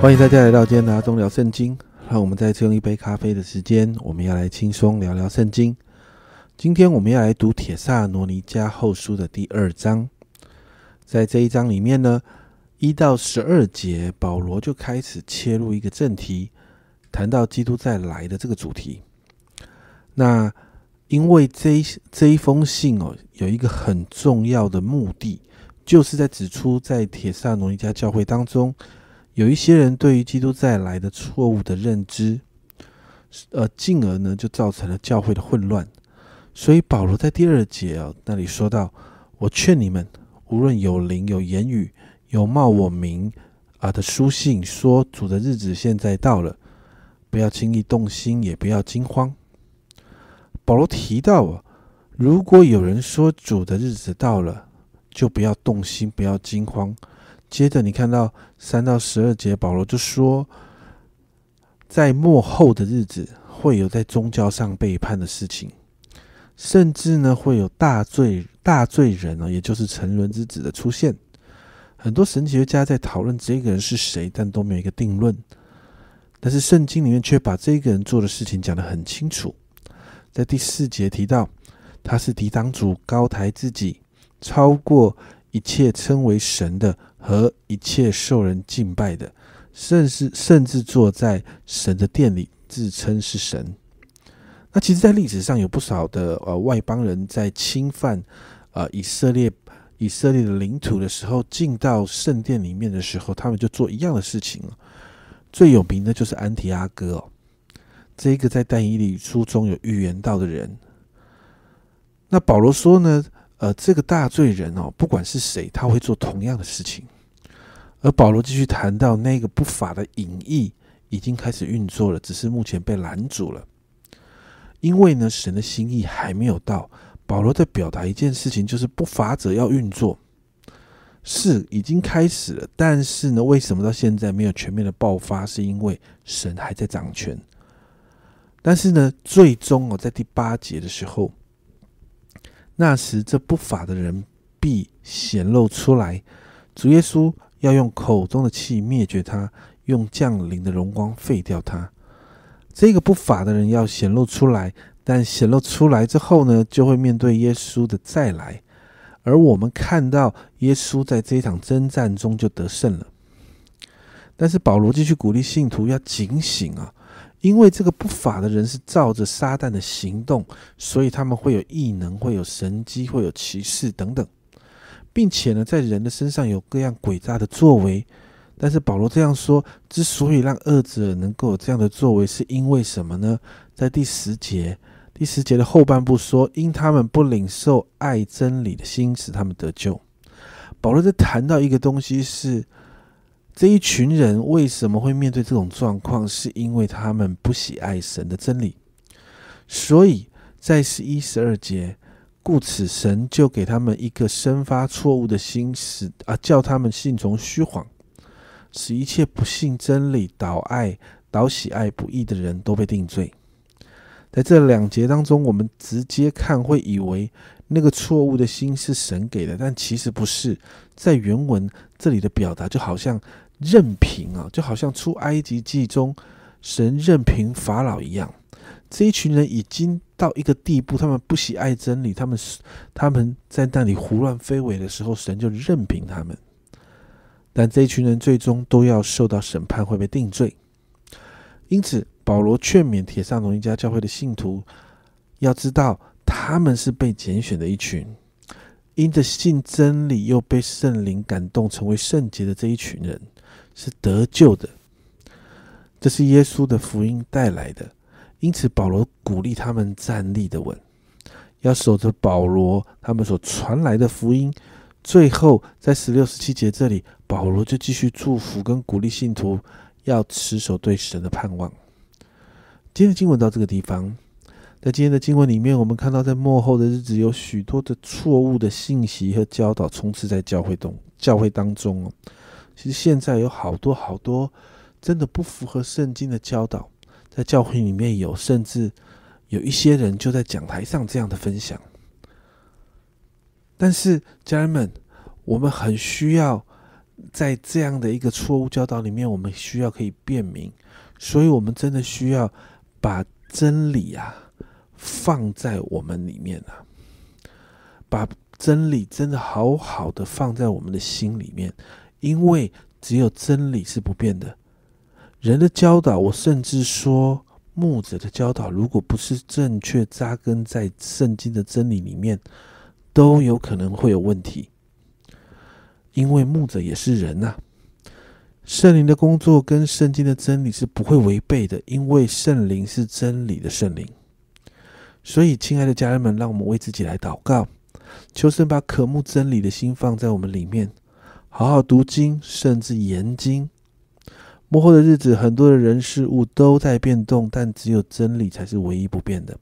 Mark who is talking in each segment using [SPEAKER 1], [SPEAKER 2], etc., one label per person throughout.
[SPEAKER 1] 欢迎大家来到今天的阿忠聊圣经。让我们再次用一杯咖啡的时间，我们要来轻松聊聊圣经。今天我们要来读《铁萨罗尼迦后书》的第二章。在这一章里面呢，一到十二节，保罗就开始切入一个正题，谈到基督再来的这个主题。那因为这一这一封信哦，有一个很重要的目的，就是在指出在铁萨罗尼迦教会当中。有一些人对于基督再来的错误的认知，呃，进而呢就造成了教会的混乱。所以保罗在第二节啊那里说到：“我劝你们，无论有灵、有言语、有冒我名啊的书信，说主的日子现在到了，不要轻易动心，也不要惊慌。”保罗提到啊，如果有人说主的日子到了，就不要动心，不要惊慌。接着，你看到三到十二节，保罗就说，在末后的日子，会有在宗教上背叛的事情，甚至呢，会有大罪大罪人呢，也就是沉沦之子的出现。很多神学家在讨论这个人是谁，但都没有一个定论。但是圣经里面却把这个人做的事情讲得很清楚，在第四节提到，他是抵挡主，高抬自己，超过一切称为神的。和一切受人敬拜的，甚至甚至坐在神的殿里自称是神。那其实，在历史上有不少的呃外邦人在侵犯呃以色列以色列的领土的时候，进到圣殿里面的时候，他们就做一样的事情了最有名的就是安提阿哥哦，这个在但以理书中有预言到的人。那保罗说呢？呃，这个大罪人哦，不管是谁，他会做同样的事情。而保罗继续谈到那个不法的隐意已经开始运作了，只是目前被拦住了。因为呢，神的心意还没有到。保罗在表达一件事情，就是不法者要运作，是已经开始了。但是呢，为什么到现在没有全面的爆发？是因为神还在掌权。但是呢，最终哦，在第八节的时候。那时，这不法的人必显露出来。主耶稣要用口中的气灭绝他，用降临的荣光废掉他。这个不法的人要显露出来，但显露出来之后呢，就会面对耶稣的再来。而我们看到耶稣在这场征战中就得胜了。但是保罗继续鼓励信徒要警醒啊。因为这个不法的人是照着撒旦的行动，所以他们会有异能，会有神机，会有骑士等等，并且呢，在人的身上有各样诡诈的作为。但是保罗这样说，之所以让恶者能够有这样的作为，是因为什么呢？在第十节，第十节的后半部说：“因他们不领受爱真理的心，使他们得救。”保罗在谈到一个东西是。这一群人为什么会面对这种状况？是因为他们不喜爱神的真理，所以在十一、十二节，故此神就给他们一个生发错误的心，使啊叫他们信从虚谎，使一切不信真理、倒爱、倒喜爱不义的人都被定罪。在这两节当中，我们直接看会以为那个错误的心是神给的，但其实不是。在原文这里的表达就好像。任凭啊，就好像出埃及记中神任凭法老一样，这一群人已经到一个地步，他们不喜爱真理，他们他们在那里胡乱非为的时候，神就任凭他们。但这一群人最终都要受到审判，会被定罪。因此，保罗劝勉铁上龙一家教会的信徒，要知道他们是被拣选的一群，因着信真理又被圣灵感动，成为圣洁的这一群人。是得救的，这是耶稣的福音带来的。因此，保罗鼓励他们站立的稳，要守着保罗他们所传来的福音。最后，在十六、十七节这里，保罗就继续祝福跟鼓励信徒要持守对神的盼望。今天的经文到这个地方，在今天的经文里面，我们看到在幕后的日子，有许多的错误的信息和教导充斥在教会中，教会当中哦。其实现在有好多好多真的不符合圣经的教导，在教会里面有，甚至有一些人就在讲台上这样的分享。但是家人们，我们很需要在这样的一个错误教导里面，我们需要可以辨明，所以我们真的需要把真理啊放在我们里面啊，把真理真的好好的放在我们的心里面，因为只有真理是不变的。人的教导，我甚至说牧者的教导，如果不是正确扎根在圣经的真理里面，都有可能会有问题。因为牧者也是人呐，圣灵的工作跟圣经的真理是不会违背的，因为圣灵是真理的圣灵。所以，亲爱的家人们，让我们为自己来祷告，求神把渴慕真理的心放在我们里面，好好读经，甚至研经。幕后的日子，很多的人事物都在变动，但只有真理才是唯一不变的，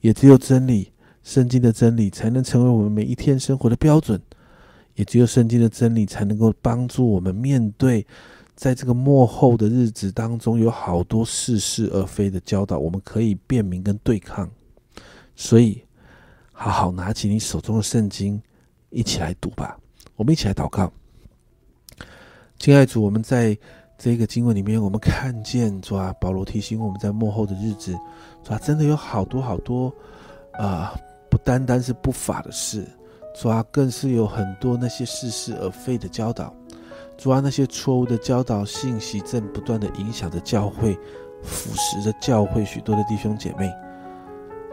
[SPEAKER 1] 也只有真理，圣经的真理，才能成为我们每一天生活的标准。也只有圣经的真理才能够帮助我们面对，在这个幕后的日子当中，有好多似是而非的教导，我们可以辨明跟对抗。所以，好好拿起你手中的圣经，一起来读吧。我们一起来祷告。亲爱主，我们在这个经文里面，我们看见主啊，保罗提醒我们在幕后的日子，主啊，真的有好多好多啊，不单单是不法的事。主啊，更是有很多那些似是而非的教导，主啊，那些错误的教导信息正不断的影响着教会，腐蚀着教会许多的弟兄姐妹。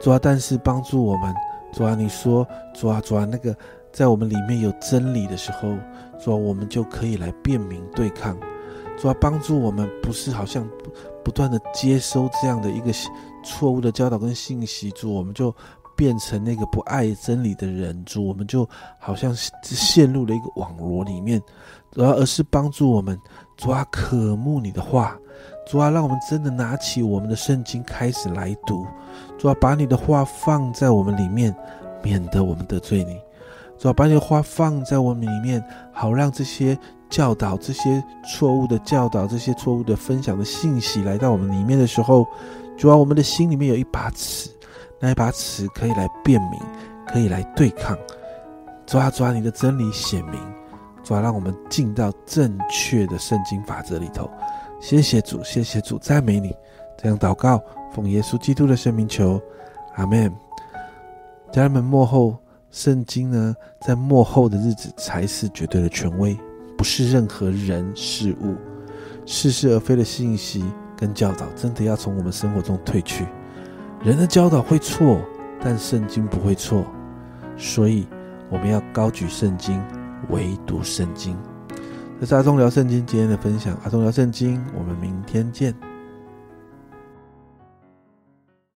[SPEAKER 1] 主啊，但是帮助我们，主啊，你说，主啊，主啊，那个在我们里面有真理的时候，主啊，我们就可以来辨明对抗。主啊，帮助我们，不是好像不断的接收这样的一个错误的教导跟信息，主，我们就。变成那个不爱真理的人，主，我们就好像陷入了一个网罗里面，主要而是帮助我们，主啊，渴慕你的话，主啊，让我们真的拿起我们的圣经开始来读，主啊，把你的话放在我们里面，免得我们得罪你，主要，把你的话放在我们里面，好让这些教导、这些错误的教导、这些错误的分享的信息来到我们里面的时候，主啊，我们的心里面有一把尺。那一把尺可以来辨明，可以来对抗，抓抓你的真理显明，抓让我们进到正确的圣经法则里头。谢谢主，谢谢主，赞美你。这样祷告，奉耶稣基督的圣名求，阿门。家人们，幕后圣经呢，在幕后的日子才是绝对的权威，不是任何人事物似是而非的信息跟教导，真的要从我们生活中退去。人的教导会错，但圣经不会错，所以我们要高举圣经，唯独圣经。这是阿忠聊圣经今天的分享，阿忠聊圣经，我们明天见。